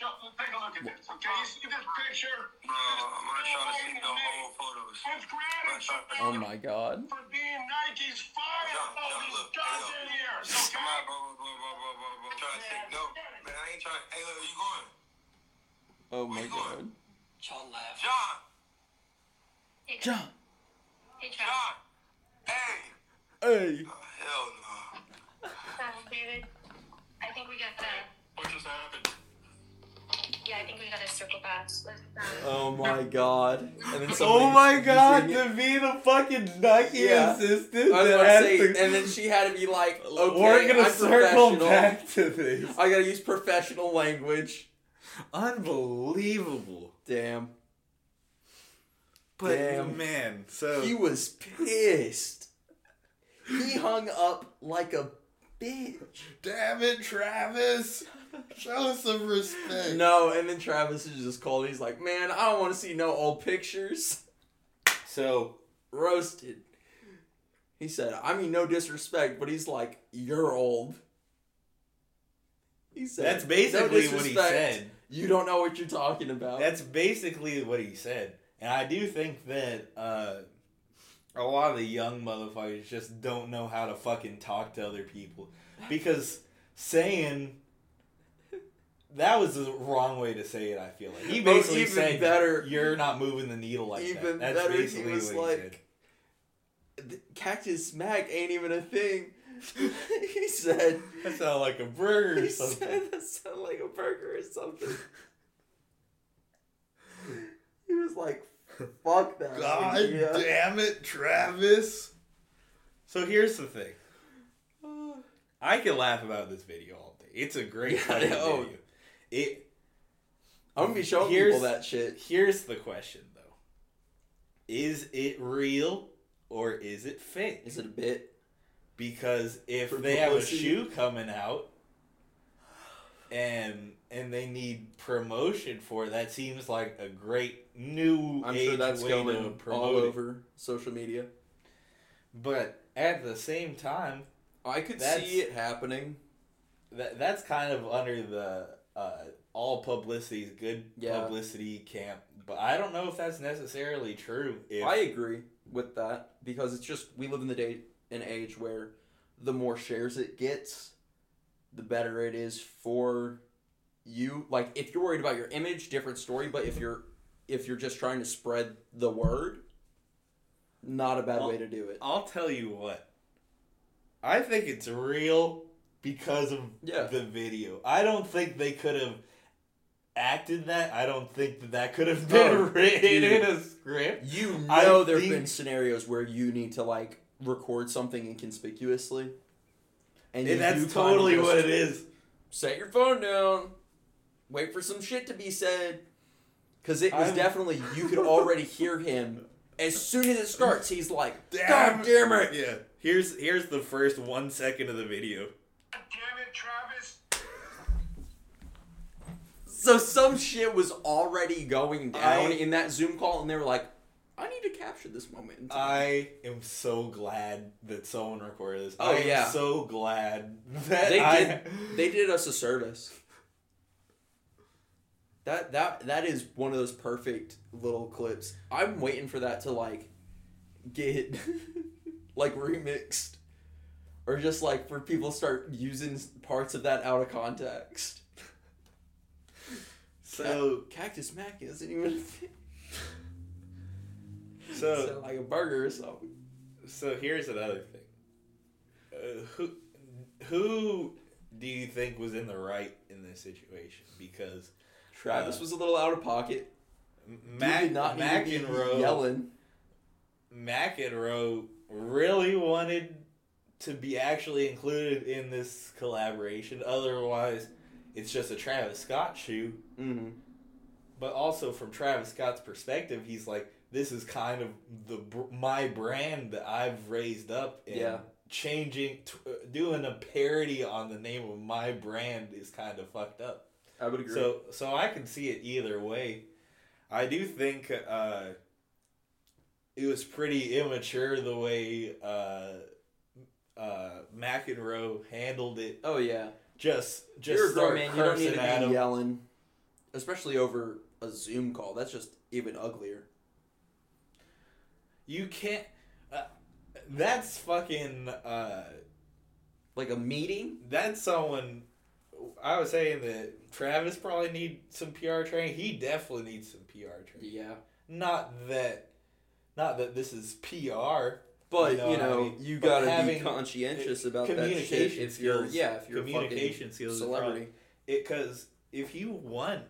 look. Take a look at this, okay? You see this picture? bro, I'm not trying to see no whole photos. With gratitude Oh my god. for being Nike's fire John, all these look, goddamn look. years, Come on, bro, bro, bro, bro, bro, bro, bro. Trying to take no, man. I ain't trying. Hey, where you going? Oh my god. John. Hey, John. Hey, John. Hey. Hey. Oh, hell no. David, I think we got the. What just happened? Yeah, I think we got to circle back. Let's, um, Oh my god. And then Oh my god, to be the fucking Nike Yeah. assistant. I was that about to say, to- and then she had to be like, okay, We're gonna I'm circle professional. back to this. I gotta use professional language. Unbelievable. Damn. But Damn. man, so He was pissed. He hung up like a bitch. damn it, Travis. Show some respect. No, and then Travis is just called. He's like, man, I don't want to see no old pictures. So Roasted. He said, I mean, no disrespect, but he's like, you're old. He said, that's "No basically what he said. You don't know what you're talking about. That's basically what he said. And I do think that uh, a lot of the young motherfuckers just don't know how to fucking talk to other people. Because saying that was the wrong way to say it, I feel like. He Oh, basically even said better- you're not moving the needle like even that. That's better, he basically was what he said. like, "The Cactus Mac ain't even a thing. he said, That sounded like a burger or he something. said that sounded like a burger or something. he was like, fuck that. God idea. damn it, Travis. So here's the thing. I can laugh about this video all day. It's a great Yeah, oh. video. It I'm gonna be showing Here's- people that shit. Here's the question though: Is it real or is it fake? Is it a bit? because if For they have a shoe coming out and and they need promotion for it, that seems like a great new I'm age sure that's way to going promote all over social media. But at the same time, I could see it happening. that that's kind of under the uh, all publicity is good Yeah. publicity camp. But I don't know if that's necessarily true. If I agree with that because it's just we live in the day and age where the more shares it gets, the better it is for you. Like if you're worried about your image, different story. But if you're if you're just trying to spread the word, not a bad Well, way to do it. I'll tell you what. I think it's real because of Yeah. the video. I don't think they could have acted that. I don't think that that could have been Oh, written dude. in a script. You I know there've been scenarios where you need to like record something inconspicuously. And, And that's totally what it is. Set your phone down. Wait for some shit to be said. Cause it was I'm- definitely you could already hear him as soon as it starts. He's like, Damn "God damn it!" Yeah. Here's here's the first one second of the video. God damn it, Travis. So some shit was already going down I- in that Zoom call, and they were like, "I need to capture this moment." I am so glad that someone recorded this. Oh, I am yeah. so glad that they I, did they did us a service. That that that is one of those perfect little clips. I'm waiting for that to like get like remixed or just like for people to start using parts of that out of context. so Cactus Mac isn't even a thing. so So, like a burger or something. So here's another thing. Uh, who who do you think was in the right in this situation? Because Travis Uh, was a little out of pocket. M- Dude Mac, did not need to be McEnroe, yelling. McEnroe really wanted to be actually included in this collaboration. Otherwise, it's just a Travis Scott shoe. Mm-hmm. But also from Travis Scott's perspective, he's like, this is kind of the my brand that I've raised up. And Yeah. Changing, t- uh, doing a parody on the name of my brand is kind of fucked up. I would agree. So, so I can see it either way. I do think uh, it was pretty immature the way uh, uh, McEnroe handled it. oh yeah. Just, just You're a grown start man. You don't need cursing to at be him. yelling, especially over a Zoom call. That's just even uglier. You can't. Uh, that's fucking. Uh, Like a meeting. that's someone. I was saying that Travis probably need some PR training. He definitely needs some PR training. Yeah. Not that, not that this is PR. But You know you what I mean? you gotta be conscientious about that shit. communication If you're skills- yeah, if you're communication skills celebrity. Because if you want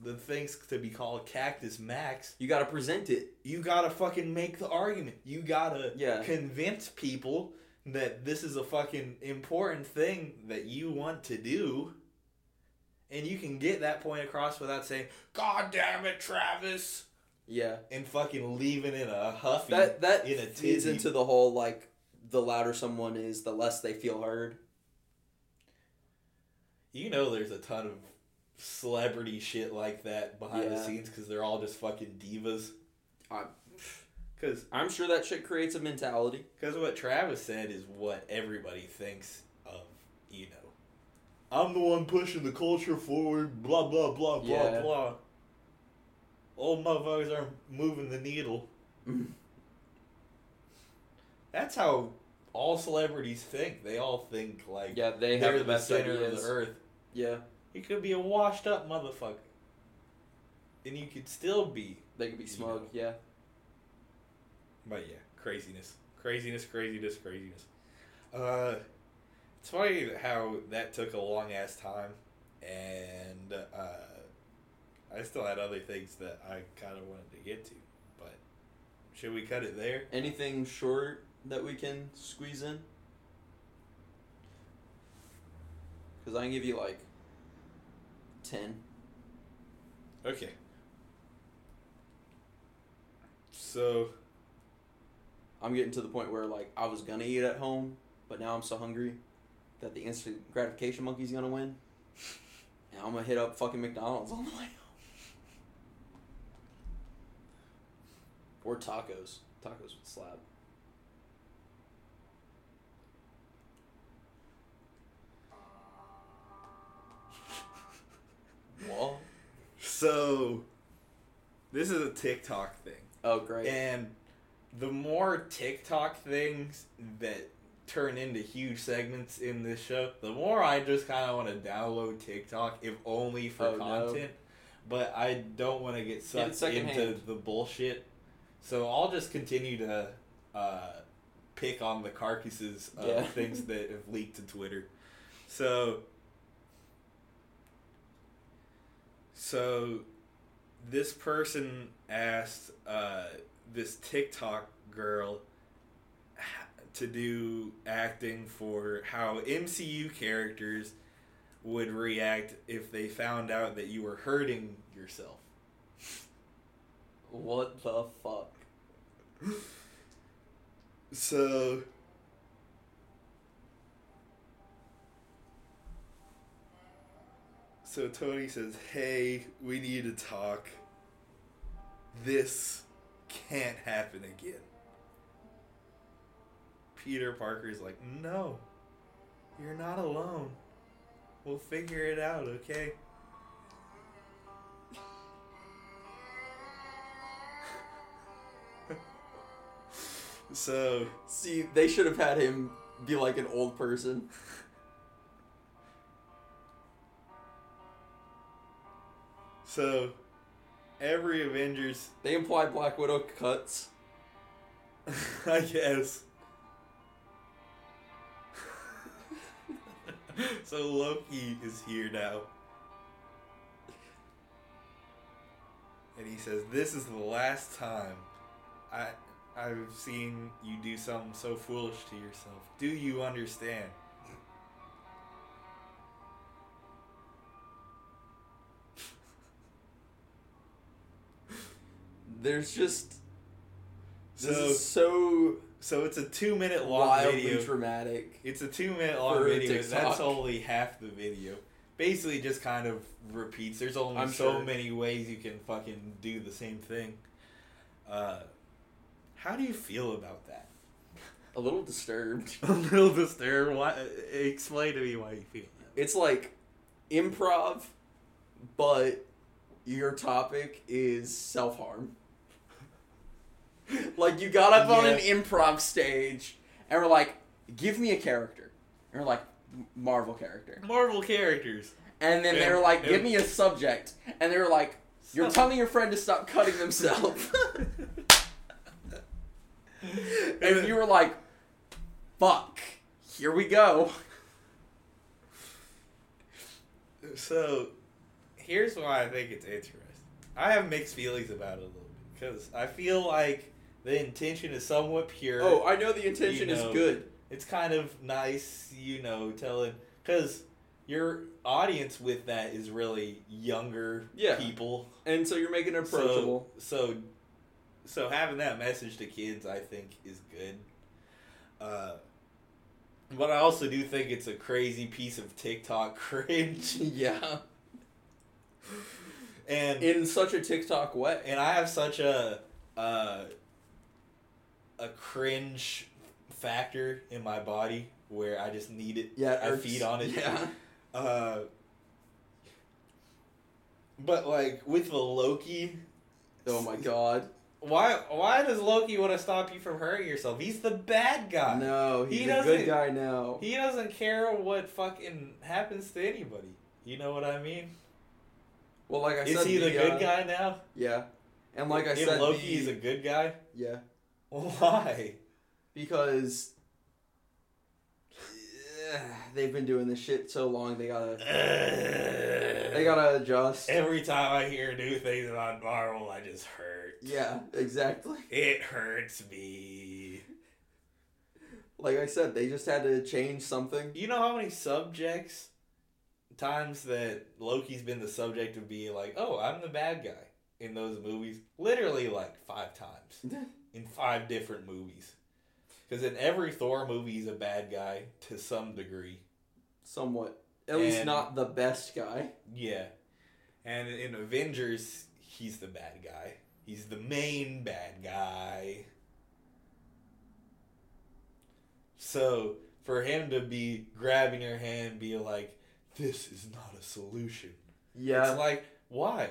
the things to be called Cactus Max, You gotta present it. you gotta fucking make the argument. You gotta Yeah. convince people that this is a fucking important thing that you want to do. And you can get that point across without saying, God damn it, Travis Yeah. and fucking leaving in a huffy That that in a feeds tizzy. into the whole like the louder someone is, the less they feel heard. You know, there's a ton of celebrity shit like that behind the scenes because they're all just fucking divas. I- Because I'm sure that shit creates a mentality. Because what Travis said is what everybody thinks of, you know. I'm the one pushing the culture forward, blah, blah, blah, blah, Yeah. blah. Old motherfuckers are moving the needle. That's how all celebrities think. They all think like Yeah, they they're have the best center ideas. of the earth. Yeah, he could be a washed up motherfucker. And you could still be. they could be smug. know. Yeah. But yeah, craziness. Craziness, craziness, craziness. Uh, it's funny how that took a long ass time. And uh, I still had other things that I kind of wanted to get to. But should we cut it there? Anything short that we can squeeze in? Because I can give you like 10. Okay. So I'm getting to the point where like I was gonna eat at home, but now I'm so hungry that the instant gratification monkey's gonna win. And I'm gonna hit up fucking McDonald's on the way home. Or tacos. Tacos would slap. What? so this is a TikTok thing. Oh great. And the more TikTok things that turn into huge segments in this show, the more I just kind of want to download TikTok, if only for Oh, no. content. But I don't want to get sucked secondhand. into the bullshit. So I'll just continue to uh, pick on the carcasses of Yeah. things that have leaked to Twitter. So. So this person asked uh, this TikTok girl to do acting for how MCU characters would react if they found out that you were hurting yourself. What the fuck? So. So Tony says, Hey, we need to talk. This can't happen again. Peter Parker's like, No, you're not alone. We'll figure it out, okay? So. See, they should have had him be like an old person. So, every Avengers, They imply Black Widow cuts. I guess. so Loki is here now. And he says, This is the last time I I've seen you do something so foolish to yourself. Do you understand? There's just this So- is so So it's a two minute long video wildly video. dramatic. It's a two minute long video. and That's only half the video. Basically, just kind of repeats. There's only I'm so sure. many ways you can fucking do the same thing. Uh, how do you feel about that? A little disturbed. A little disturbed. Why? Explain to me why you feel that. It's like improv, but your topic is self harm. like you got up on an improv stage and we're like, give me a character. And we're like, Marvel character. Marvel characters. And then they Yeah, were like, yeah. give me a subject. And they were like, you're telling your friend to stop cutting themselves. and you were like, fuck, here we go. So, here's why I think it's interesting. I have mixed feelings about it a little bit because I feel like the intention is somewhat pure. Oh, I know the intention You is good. it's kind of nice, you know, telling because your audience with that is really younger Yeah. people. And so you're making it approachable. so, so having that message to kids, I think, is good. Uh, but I also do think it's a crazy piece of TikTok cringe, yeah. and In such a TikTok way. and I have such a uh, a cringe factor in my body where I just need it. Yeah, it I feed on it. Yeah. Uh, but like with the Loki, Oh my god. Why why does Loki want to stop you from hurting yourself? He's the bad guy. No, He he's a doesn't- good guy now. He doesn't care what fucking happens to anybody. You know what I mean? Well, like I Is said, he the good uh, guy now? Yeah. And like I if said, Loki the- is a good guy, yeah, why? because they've been doing this shit so long. They gotta, they gotta adjust. Every time I hear new things about Marvel, I just hurt. Yeah, exactly. It hurts me. Like I said, they just had to change something. You know how many subjects times that Loki's been the subject of being like, "Oh, I'm the bad guy" in those movies, literally like five times in five different movies. Because in every Thor movie, he's a bad guy to some degree. Somewhat. At least not the best guy. Yeah, and in Avengers, he's the bad guy. He's the main bad guy. So for him to be grabbing your hand, be like, "This is not a solution." Yeah. It's like, why?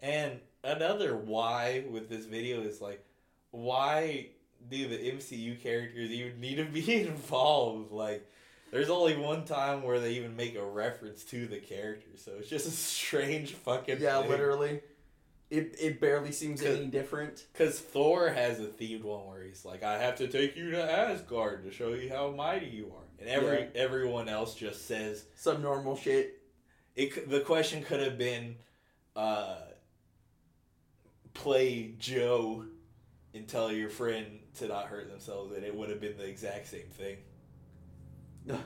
And another why with this video is like, why do the MCU characters even need to be involved? Like, there's only one time where they even make a reference to the characters, so it's just a strange fucking yeah, thing. literally. It, it barely seems any different. Because Thor has a themed one where he's like, "I have to take you to Asgard to show you how mighty you are," and every Yeah. everyone else just says, Some normal shit. it the question could have been uh play joe and tell your friend to not hurt themselves and it would have been the exact same thing.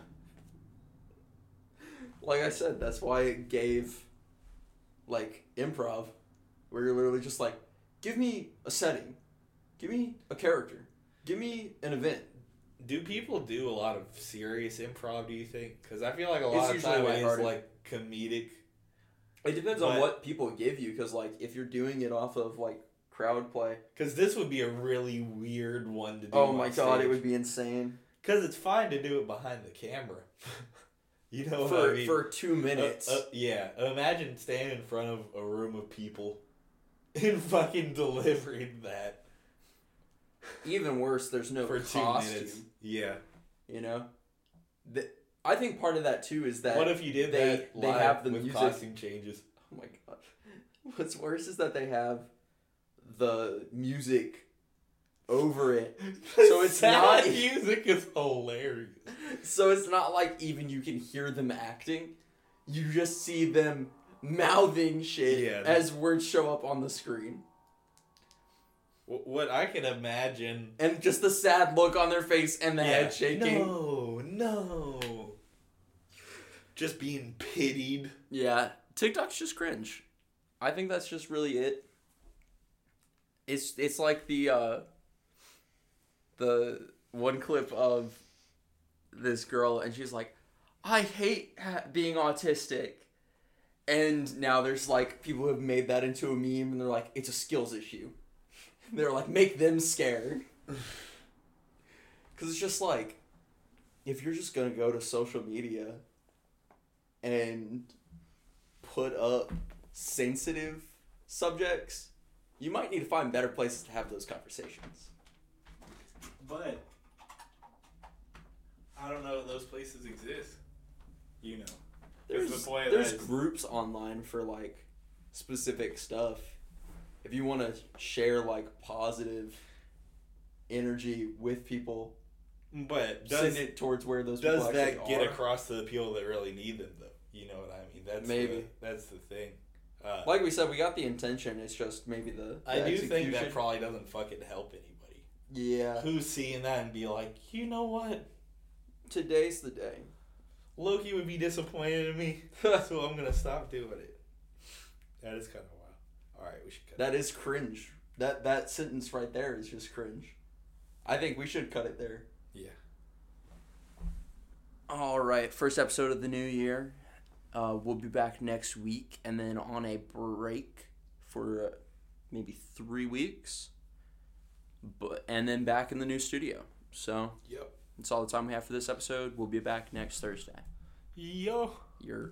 Like I said, that's why it gave like improv, where you're literally just like, give me a setting, give me a character, give me an event. do people do a lot of serious improv do you think? Because i feel like a It's lot of usually time it is like comedic. It depends But- on what people give you, because like if you're doing it off of like crowd play, because this would be a really weird one to do oh my god, it would be insane because it's fine to do it behind the camera you know what for I mean? for two minutes. Uh, uh, yeah, imagine standing in front of a room of people and fucking delivering that Even worse, there's no for two costume. minutes. Yeah. You know, the, I think part of that too is that what if you did they- that they have the with music- costume changes? Oh my god. What's worse is that they have the music over it. So it's Sad not- music is hilarious. So it's not like even you can hear them acting. You just see them mouthing shit Yeah. as words show up on the screen. What I can imagine. And just the sad look on their face and the head shaking. No, no. Just being pitied. Yeah, TikTok's just cringe. I think that's just really it. It's it's like the uh the one clip of this girl and she's like, "I hate ha- being autistic." And now there's like people who have made that into a meme and they're like, "It's a skills issue." they're like, "Make them scared." Cuz it's just like if you're just to go to social media and put up sensitive subjects, you might need to find better places to have those conversations. But I don't know if those places exist. You know. There's, the point there's groups online for like specific stuff. If you want to share like positive energy with people, But send does it towards where those does people that get are. across to the people that really need them though? You know what I mean? That's Maybe. the, that's the thing. Uh, Like we said, we got the intention. It's just maybe the, the I do think that execution. probably doesn't fucking help anybody. yeah. Who's seeing that and be like, you know what? Today's the day. Loki would be disappointed in me, so I'm gonna stop doing it. That is kind of wild. All right, we should cut. That is cringe. That that sentence right there is just cringe. I think we should cut it there. Yeah. All right, first episode of the new year. Uh, we'll be back next week, and then on a break for uh, maybe three weeks. But and then back in the new studio. So Yep. that's all the time we have for this episode. We'll be back next Thursday. Yo. You're